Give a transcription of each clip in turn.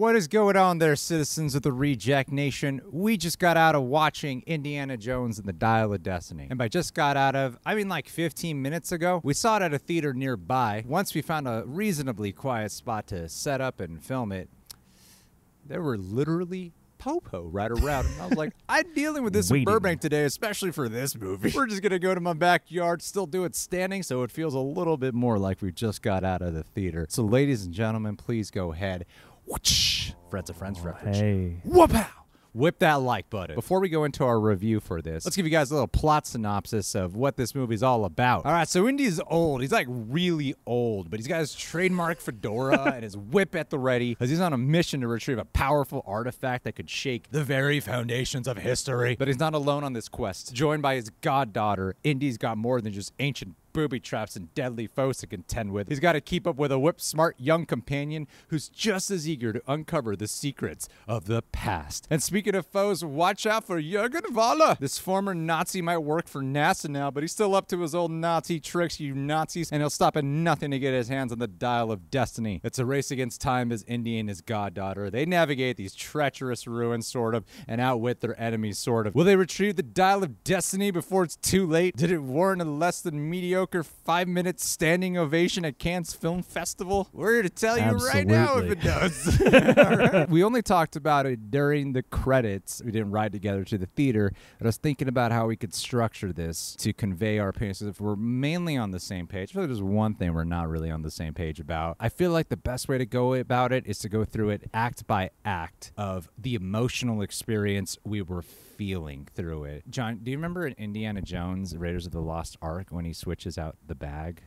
What is going on there, citizens of the Reject Nation? We just got out of watching Indiana Jones and the Dial of Destiny. And by just got out of, I mean like 15 minutes ago. We saw it at a theater nearby. Once we found a reasonably quiet spot to set up and film it, there were literally popo right around. And I was like, I'm dealing with this in Burbank today, especially for this movie. We're just going to go to my backyard, still do it standing, so it feels a little bit more like we just got out of the theater. So, ladies and gentlemen, please go ahead. Whoosh! Friends of Friends oh, reference. Hey. Whoop-ow! Whip that like button. Before we go into our review for this, let's give you guys a little plot synopsis of what this movie's all about. All right, so Indy's old. He's like really old, but he's got his trademark fedora and his whip at the ready because he's on a mission to retrieve a powerful artifact that could shake the very foundations of history. But he's not alone on this quest. Joined by his goddaughter, Indy's got more than just ancient booby traps and deadly foes to contend with. He's got to keep up with a whip smart young companion who's just as eager to uncover the secrets of the past. And speaking of foes, watch out for Jürgen Voller. This former Nazi might work for NASA now, but he's still up to his old Nazi tricks, you Nazis, and he'll stop at nothing to get his hands on the dial of destiny. It's a race against time as Indy and his goddaughter. They navigate these treacherous ruins, sort of, and outwit their enemies, sort of. Will they retrieve the dial of destiny before it's too late? Did it warrant a less than mediocre five minute standing ovation at Cannes Film Festival? We're here to tell you right now if it does. Right. We only talked about it during the credits. We didn't ride together to the theater. But I was thinking about how we could structure this to convey our opinions. If we're mainly on the same page, really there's one thing we're not really on the same page about. I feel like the best way to go about it is to go through it act by act of the emotional experience we were feeling through it. John, do you remember in Indiana Jones, Raiders of the Lost Ark, when he switches out the bag?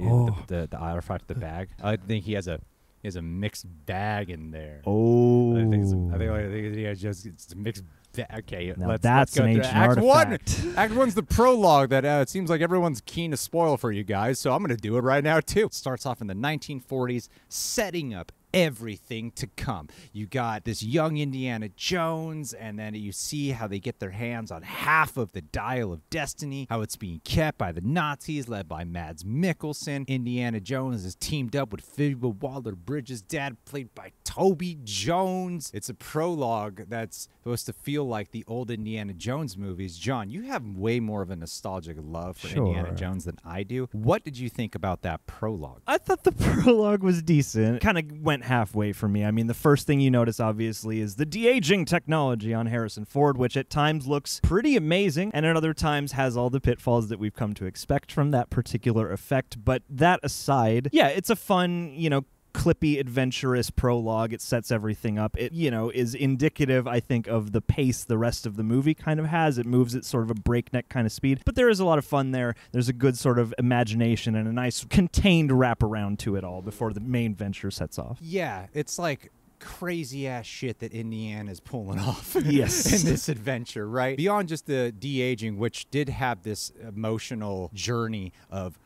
Oh. The, the, the artifact, the bag. I think he has a he has a mixed bag in there. Oh. I think, it's, I think, I think he has just it's a mixed. Bag. Okay, Now let's, that's let's go an ancient Act artifact. one. Act one's the prologue that uh, it seems like everyone's keen to spoil for you guys, so I'm going to do it right now too. It starts off in the 1940s, setting up everything to come. You got this young Indiana Jones, and then you see how they get their hands on half of the Dial of Destiny, how it's being kept by the Nazis, led by Mads Mikkelsen. Indiana Jones is teamed up with Phoebe Waller-Bridges' dad, played by Toby Jones. It's a prologue that's supposed to feel like the old Indiana Jones movies. John, you have way more of a nostalgic love for Indiana Jones than I do. What did you think about that prologue? I thought the prologue was decent. Kind of went halfway for me. I mean, the first thing you notice, obviously, is the de aging technology on Harrison Ford, which at times looks pretty amazing, and at other times has all the pitfalls that we've come to expect from that particular effect. But that aside, yeah, it's a fun, you know, clippy adventurous prologue. It sets everything up. It you know is indicative i think of the pace the rest of the movie kind of has. It moves at sort of a breakneck kind of speed. But there is a lot of fun there. There's a good sort of imagination and a nice contained wraparound to it all before the main venture sets off. Yeah, it's like crazy ass shit that Indiana is pulling off Yes. in this adventure, right? Beyond just the de aging, which did have this emotional journey of,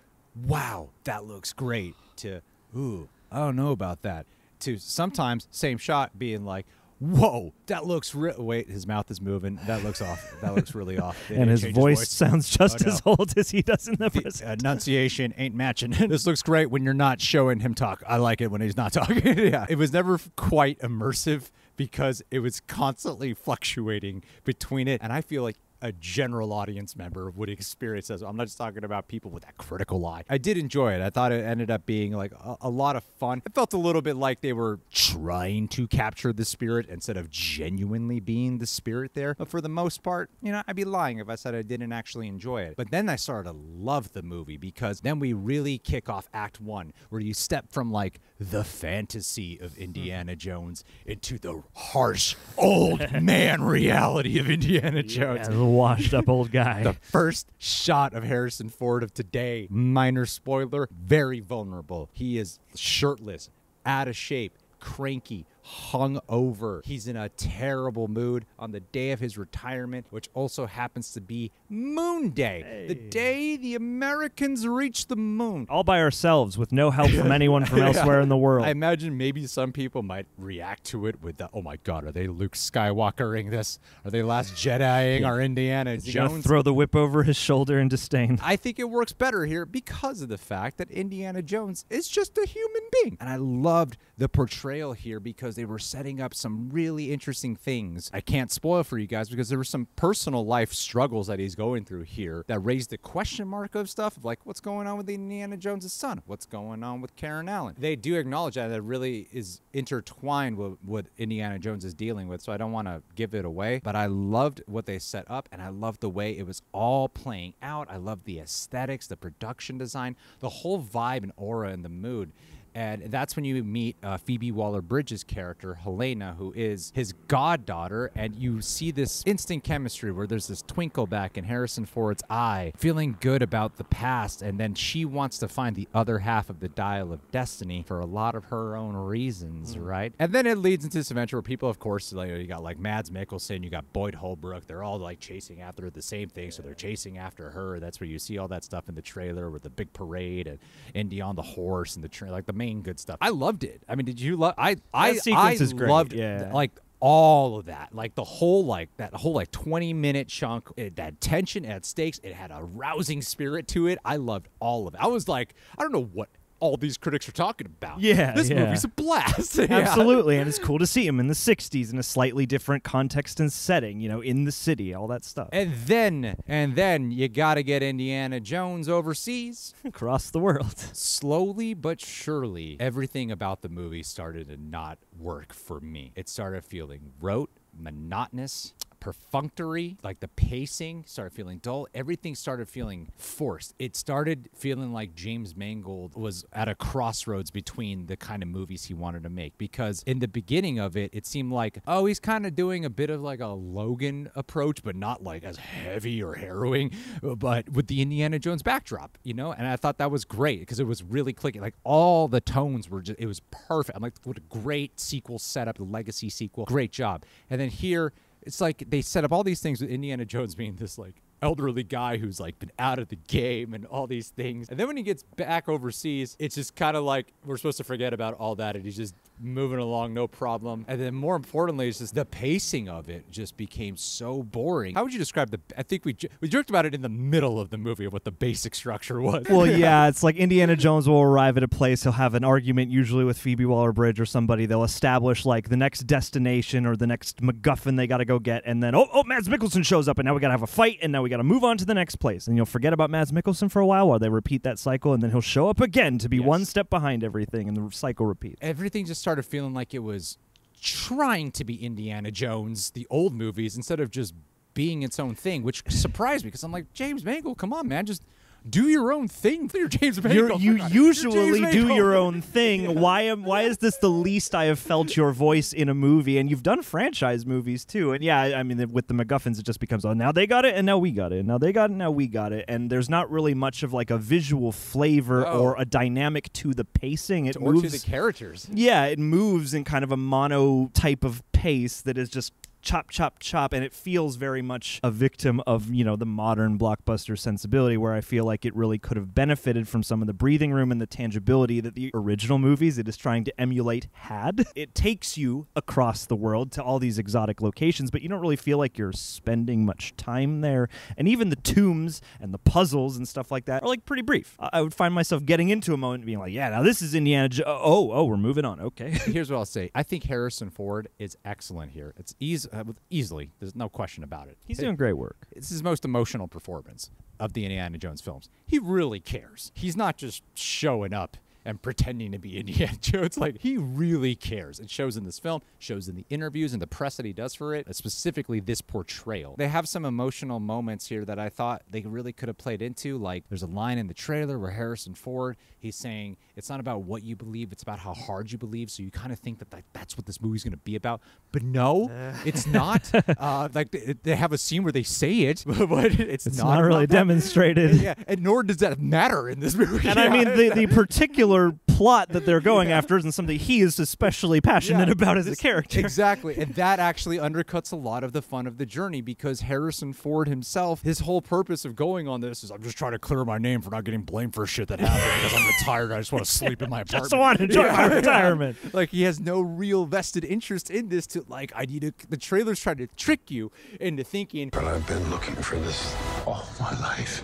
wow, that looks great, to, ooh, I don't know about that, to sometimes same shot being like, whoa, that looks re- wait, his mouth is moving, that looks off, that looks really off. And his change voice, sounds just Oh, as old as he does in the the enunciation ain't matching. this looks great when you're not showing him talk. I like it when he's not talking. yeah. It was never quite immersive because it was constantly fluctuating between it. And I feel like a general audience member would experience this. I'm not just talking about people with that critical eye. I did enjoy it. I thought it ended up being like a, a lot of fun. It felt a little bit like they were trying to capture the spirit instead of genuinely being the spirit there. But for the most part, you know, I'd be lying if I said I didn't actually enjoy it. But then I started to love the movie because then we really kick off Act One, where you step from like the fantasy of hmm. Indiana Jones into the harsh old man reality of Indiana Jones. as a washed up old guy The first shot of Harrison Ford of today, minor spoiler, very vulnerable. He is shirtless, out of shape, cranky, hung over. He's in a terrible mood on the day of his retirement, which also happens to be Moon Day, the day the Americans reached the moon. all by ourselves with no help from anyone from elsewhere in the world I imagine maybe some people might react to it with the, oh my god, are they Luke Skywalkering this? Are they Last Jediing our Indiana gonna Jones? throw the whip over his shoulder in disdain I think it works better here because of the fact that Indiana Jones is just a human being. And I loved the portrayal here because they were setting up some really interesting things. I can't spoil for you guys because there were some personal life struggles that he's going through here that raised the question mark of stuff of like what's going on with Indiana Jones' son, what's going on with Karen Allen. They do acknowledge that it really is intertwined with what Indiana Jones is dealing with, so I don't want to give it away. But I loved what they set up, and I loved the way it was all playing out. I loved the aesthetics, the production design, the whole vibe and aura and the mood. And that's when you meet uh, Phoebe Waller Bridges' character, Helena, who is his goddaughter. And you see this instant chemistry where there's this twinkle back in Harrison Ford's eye, feeling good about the past. And then she wants to find the other half of the dial of destiny for a lot of her own reasons, right? And then it leads into this adventure where people, of course, like, you got like Mads Mikkelsen, you got Boyd Holbrook. They're all like chasing after the same thing. So they're chasing after her. That's where you see all that stuff in the trailer with the big parade and Indy on the horse and the train, like the main good stuff. I loved it. I mean, did you love? I I sequence I is great, loved yeah. like all of that, like the whole like that whole like twenty minute chunk. It had tension, it had stakes, it had a rousing spirit to it. I loved all of it. I was like, I don't know what all these critics are talking about. Yeah, this yeah. movie's a blast. Yeah. Absolutely, and it's cool to see him in the '60s in a slightly different context and setting. You know, in the city, all that stuff And then, and then you got to get Indiana Jones overseas. across the world. slowly but surely, everything about the movie started to not work for me. It started feeling rote, monotonous, perfunctory, like the pacing started feeling dull. Everything started feeling forced. It started feeling like James Mangold was at a crossroads between the kind of movies he wanted to make because in the beginning of it, it seemed like, oh, he's kind of doing a bit of like a Logan approach, but not like as heavy or harrowing, but with the Indiana Jones backdrop, you know? And I thought that was great because it was really clicking. Like all the tones were just, it was perfect. I'm like, what a great sequel setup, the legacy sequel. Great job. And then here, it's like they set up all these things with Indiana Jones being this like elderly guy who's like been out of the game and all these things. And then when he gets back overseas, it's just kind of like we're supposed to forget about all that and he's just moving along no problem. And then more importantly, it's just the pacing of it just became so boring. How would you describe the I think we we joked about it in the middle of the movie of what the basic structure was. Well, yeah, it's like Indiana Jones will arrive at a place. He'll have an argument, usually with Phoebe Waller-Bridge or somebody. They'll establish like the next destination or the next MacGuffin they got to go get, and then oh, oh, Mads Mikkelsen shows up, and now we got to have a fight, and now we got to move on to the next place, and you'll forget about Mads Mikkelsen for a while while they repeat that cycle, and then he'll show up again to be Yes. one step behind everything, and the cycle repeats. everything just started feeling like it was trying to be Indiana Jones, the old movies, instead of just being its own thing, which surprised me because I'm like, James Mangold, come on, man, just do your own thing. You're James You're, Mangold. you for James usually do your own thing. Why am why is this the least I have felt your voice in a movie? And you've done franchise movies too. And yeah, I mean with the MacGuffins, it just becomes oh now they got it and now we got it. Now they got it and now we got it. And there's not really much of like a visual flavor No. or a dynamic to the pacing. It or to moves. the characters. yeah, it moves in kind of a mono type of pace that is just chop chop chop and it feels very much a victim of you know the modern blockbuster sensibility where i feel like it really could have benefited from some of the breathing room and the tangibility that the original movies it is trying to emulate had. It takes you across the world to all these exotic locations but you don't really feel like you're spending much time there. And even the tombs and the puzzles and stuff like that are like pretty brief. I, would find myself getting into a moment being like yeah now this is indiana jo- oh oh we're moving on. Okay. Here's what I'll say. I think Harrison Ford is excellent here. It's easy, uh, with- easily. There's no question about it. he's It- doing great work It's his most emotional performance of the Indiana Jones films. He really cares. He's not just showing up and pretending to be Indiana Jones. Like he really cares. It shows in this film, shows in the interviews and the press that he does for it, specifically this portrayal. They have some emotional moments here that I thought they really could have played into. Like there's a line in the trailer where Harrison Ford he's saying it's not about what you believe, it's about how hard you believe. So you kind of think that like, that's what this movie's going to be about, but no, it's not. uh, like they, they have a scene where they say it, but it's, it's not, not, really demonstrated Yeah, and nor does that matter in this movie. And I mean, the, the particular plot that they're going after isn't something he is especially passionate Yeah, about as a character. Exactly. And that actually undercuts a lot of the fun of the journey because Harrison Ford himself, his whole purpose of going on this is I'm just trying to clear my name for not getting blamed for shit that happened because I'm retired. I just want to sleep in my apartment. Just want to enjoy my Yeah. retirement. Like he has no real vested interest in this to like I need to the trailers trying to trick you into thinking But I've been looking for this all my life.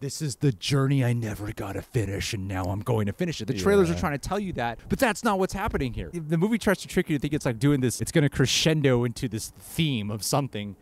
This is the journey I never got to finish, and now I'm going to finish it. The trailers Yeah. are trying to tell you that, but that's not what's happening here. The movie tries to trick you to think it's like doing this. It's going to crescendo into this theme of something,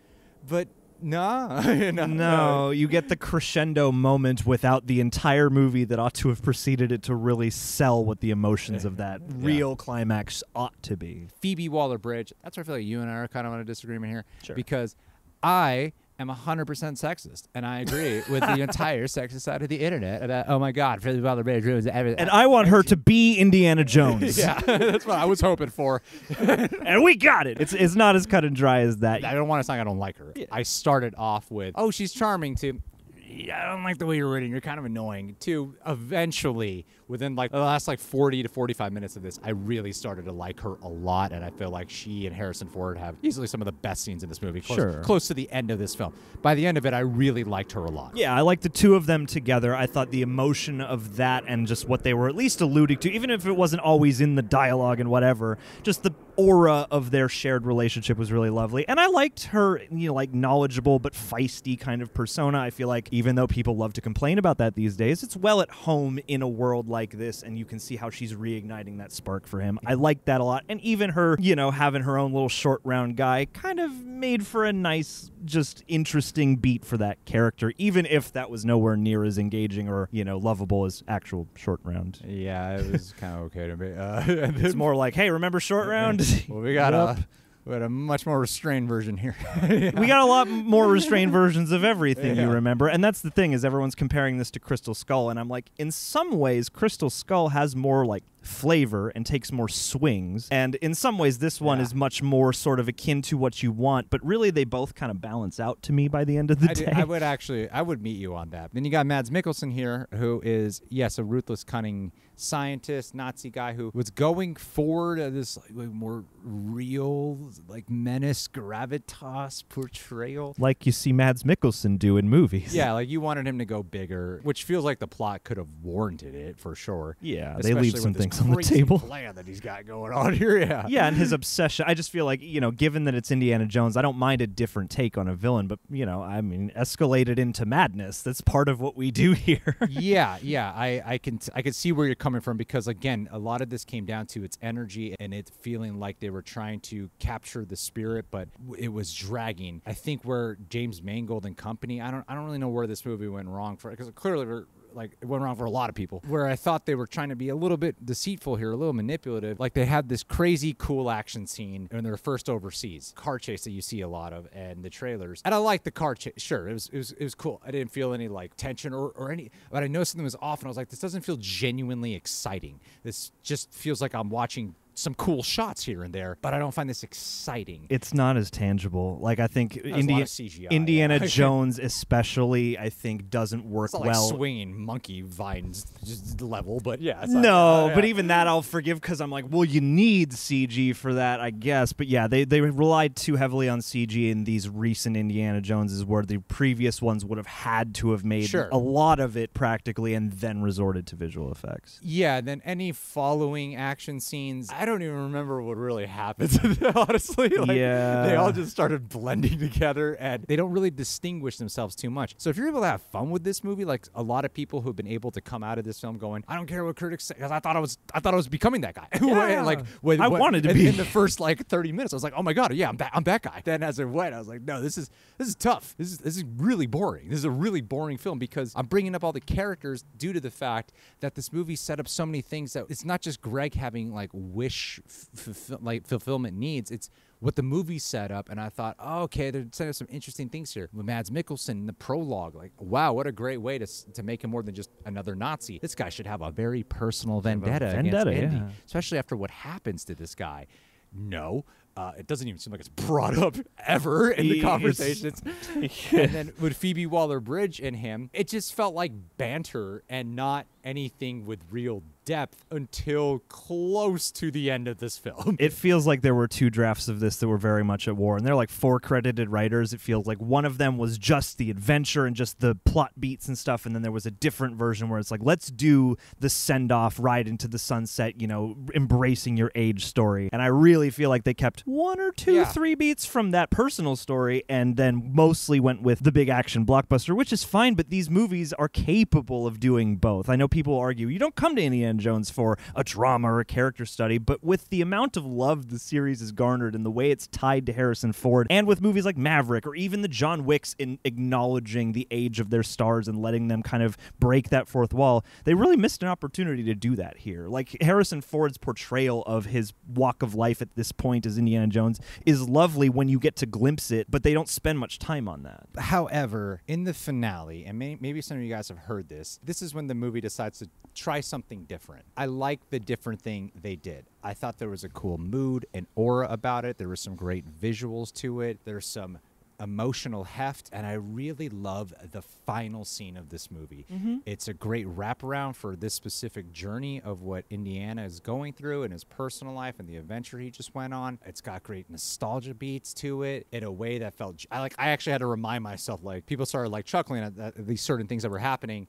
but nah, no, No, you get the crescendo moment without the entire movie that ought to have preceded it to really sell what the emotions of that real climax ought to be. Phoebe Waller Bridge. That's where I feel like you and I are kind of on a disagreement here. Sure. Because I am 100% sexist, and I agree with the entire sexist side of the internet about, oh my God, Phoebe Waller Bridge ruins everything. And I want her to be Indiana Jones. yeah, that's what I was hoping for. and we got it. It's it's not as cut and dry as that. I don't want to sound like I don't like her. I started off with, oh, she's charming, too. yeah, I don't like the way you're written. You're kind of annoying. too. eventually, within like the last like 40 to 45 minutes of this, I really started to like her a lot, and I feel like she and Harrison Ford have easily some of the best scenes in this movie. Close, Sure. close to the end of this film. By the end of it, I really liked her a lot. Yeah, I like the two of them together. I thought the emotion of that and just what they were at least alluding to, even if it wasn't always in the dialogue and whatever, just the aura of their shared relationship was really lovely. And I liked her, you know, like knowledgeable but feisty kind of persona. I feel like even though people love to complain about that these days, it's well at home in a world like this, and you can see how she's reigniting that spark for him. I like that a lot. And even her, you know, having her own little short round guy kind of made for a nice, just interesting beat for that character, even if that was nowhere near as engaging or, you know, lovable as actual short round. Yeah, it was kind of okay to me. Uh, It's more like, hey, remember short round? well, we got Yup. We had a much more restrained version here. we got a lot more restrained versions of everything you remember and that's the thing is everyone's comparing this to crystal skull and i'm like in some ways crystal skull has more like flavor and takes more swings and in some ways this one Yeah. is much more sort of akin to what you want but really they both kind of balance out to me by the end of the I, day do- I would actually, I would meet you on that. Then you got Mads Mikkelsen here, who is yes, a ruthless, cunning scientist, Nazi guy who was going forward uh, this like, more real, like menace, gravitas portrayal. like you see mads mikkelsen do in movies Yeah, like you wanted him to go bigger, which feels like the plot could have warranted it for sure. Yeah, they leave some with this on the table. Plan that he's got going on here. Yeah. yeah, and his obsession. I just feel like, you know, given that it's Indiana Jones, I don't mind a different take on a villain, but, you know, I mean, escalated into madness. That's part of what we do here. yeah, yeah, I, I can I can see where you're coming from because again, a lot of this came down to its energy and it feeling like they were trying to capture the spirit, but it was dragging. I think where James Mangold and company, I don't I don't really know where this movie went wrong for because clearly we're like it went wrong for a lot of people. Where I thought they were trying to be a little bit deceitful here, a little manipulative. Like they had this crazy cool action scene in their first overseas car chase that you see a lot of, and the trailers. And I like the car chase. Sure, it was it was it was cool. I didn't feel any like tension or, or any, but I noticed something was off, and I was like, this doesn't feel genuinely exciting. This just feels like I'm watching some cool shots here and there, but I don't find this exciting. It's not as tangible. Like, I think There's a lot Indi- of CGI, Indiana yeah. Jones, especially, I think, doesn't work well. like swinging monkey vines just level, but yeah. It's No, uh, but even that I'll forgive because I'm like, well, you need CG for that, I guess. But yeah, they they relied too heavily on CG in these recent Indiana Joneses, where the previous ones would have had to have made Sure. a lot of it practically and then resorted to visual effects. Yeah, then any following action scenes, I don't even remember what really happens. honestly, like, Yeah. they all just started blending together, and they don't really distinguish themselves too much. So if you're able to have fun with this movie, like a lot of people who've been able to come out of this film going, I don't care what critics say, because I thought I was, I thought I was becoming that guy. Yeah. like when, I when- wanted to in, be. in the first like 30 minutes. I was like, oh my god, yeah, I'm that, I'm that guy. Then as it went, I was like, no, this is this is tough. This is this is really boring. This is a really boring film because I'm bringing up all the characters due to the fact that this movie set up so many things that it's not just Greg having like wish fulfill- like fulfillment needs. It's what the movie set up, and I thought, oh, okay, they're setting up some interesting things here. With Mads Mikkelsen, in the prologue, like, wow, what a great way to to make him more than just another Nazi. This guy should have a very personal vendetta, vendetta, against Indy, yeah. especially after what happens to this guy. No, uh, it doesn't even seem like it's brought up ever in the conversations. and then with Phoebe Waller Bridge and him, it just felt like banter and not anything with real depth until close to the end of this film. It feels like there were two drafts of this that were very much at war, and they're like four credited writers. It feels like one of them was just the adventure and just the plot beats and stuff, and then there was a different version where it's like, let's do the send off ride into the sunset, you know, embracing your age story. And I really feel like they kept one or two, Yeah. three beats from that personal story, and then mostly went with the big action blockbuster, which is fine. But these movies are capable of doing both. I know people argue you don't come to Indiana Jones for a drama or a character study, but with the amount of love the series has garnered and the way it's tied to Harrison Ford, and with movies like Maverick or even the John Wicks in acknowledging the age of their stars and letting them kind of break that fourth wall, they really missed an opportunity to do that here. Like Harrison Ford's portrayal of his walk of life at this point as Indiana Jones is lovely when you get to glimpse it, but they don't spend much time on that. However, in the finale, and may- maybe some of you guys have heard this, this is when the movie decides to try something different. I like the different thing they did. I thought there was a cool mood and aura about it. There were some great visuals to it. There's some emotional heft, and I really love the final scene of this movie. Mm-hmm. It's a great wraparound for this specific journey of what Indiana is going through in his personal life and the adventure he just went on. It's got great nostalgia beats to it in a way that felt I like. I actually had to remind myself like people started like chuckling at, at these certain things that were happening.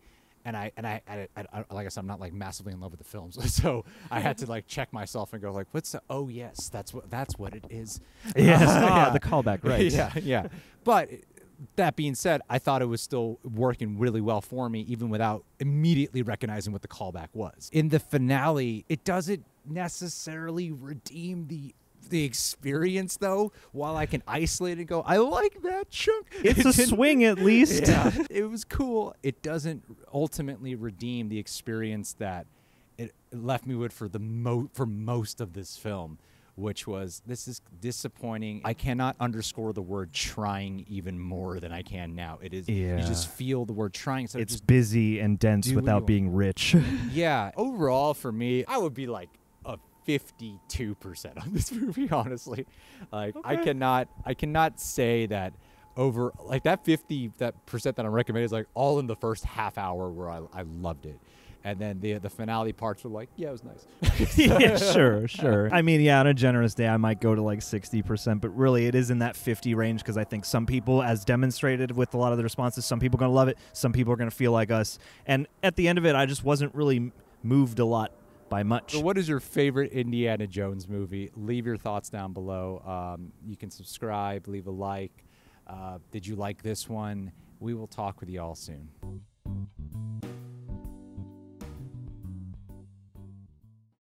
And I and I, I, I, like I said, I'm not like massively in love with the films, so I had to like check myself and go like, "What's the? Oh yes, that's what that's what it is." Yes, Uh, ah, the callback, right? yeah, yeah. But that being said, I thought it was still working really well for me, even without immediately recognizing what the callback was. In the finale, it doesn't necessarily redeem the the experience though while i can isolate and go i like that chunk It's It a swing at least. yeah, it was cool. It doesn't ultimately redeem the experience that it left me with for the mo- for most of this film, which was this is disappointing. I cannot underscore the word trying even more than I can now. It is Yeah. you just feel the word trying. So It's busy and dense do what you without being rich. yeah. Overall, for me, I would be like a fifty-two percent on this movie. Honestly, like I cannot, I cannot say that over like that fifty that percent that I'm recommending is like all in the first half hour where I, I loved it, and then the the finale parts were like, yeah, it was nice. yeah, sure, sure. I mean, yeah, on a generous day, I might go to like 60%, but really it is in that 50 range because I think some people, as demonstrated with a lot of the responses, some people are going to love it, some people are going to feel like us. And at the end of it, I just wasn't really moved a lot by much. So, what is your favorite Indiana Jones movie? Leave your thoughts down below. Um, you can subscribe, leave a like. Uh, did you like this one? We will talk with you all soon.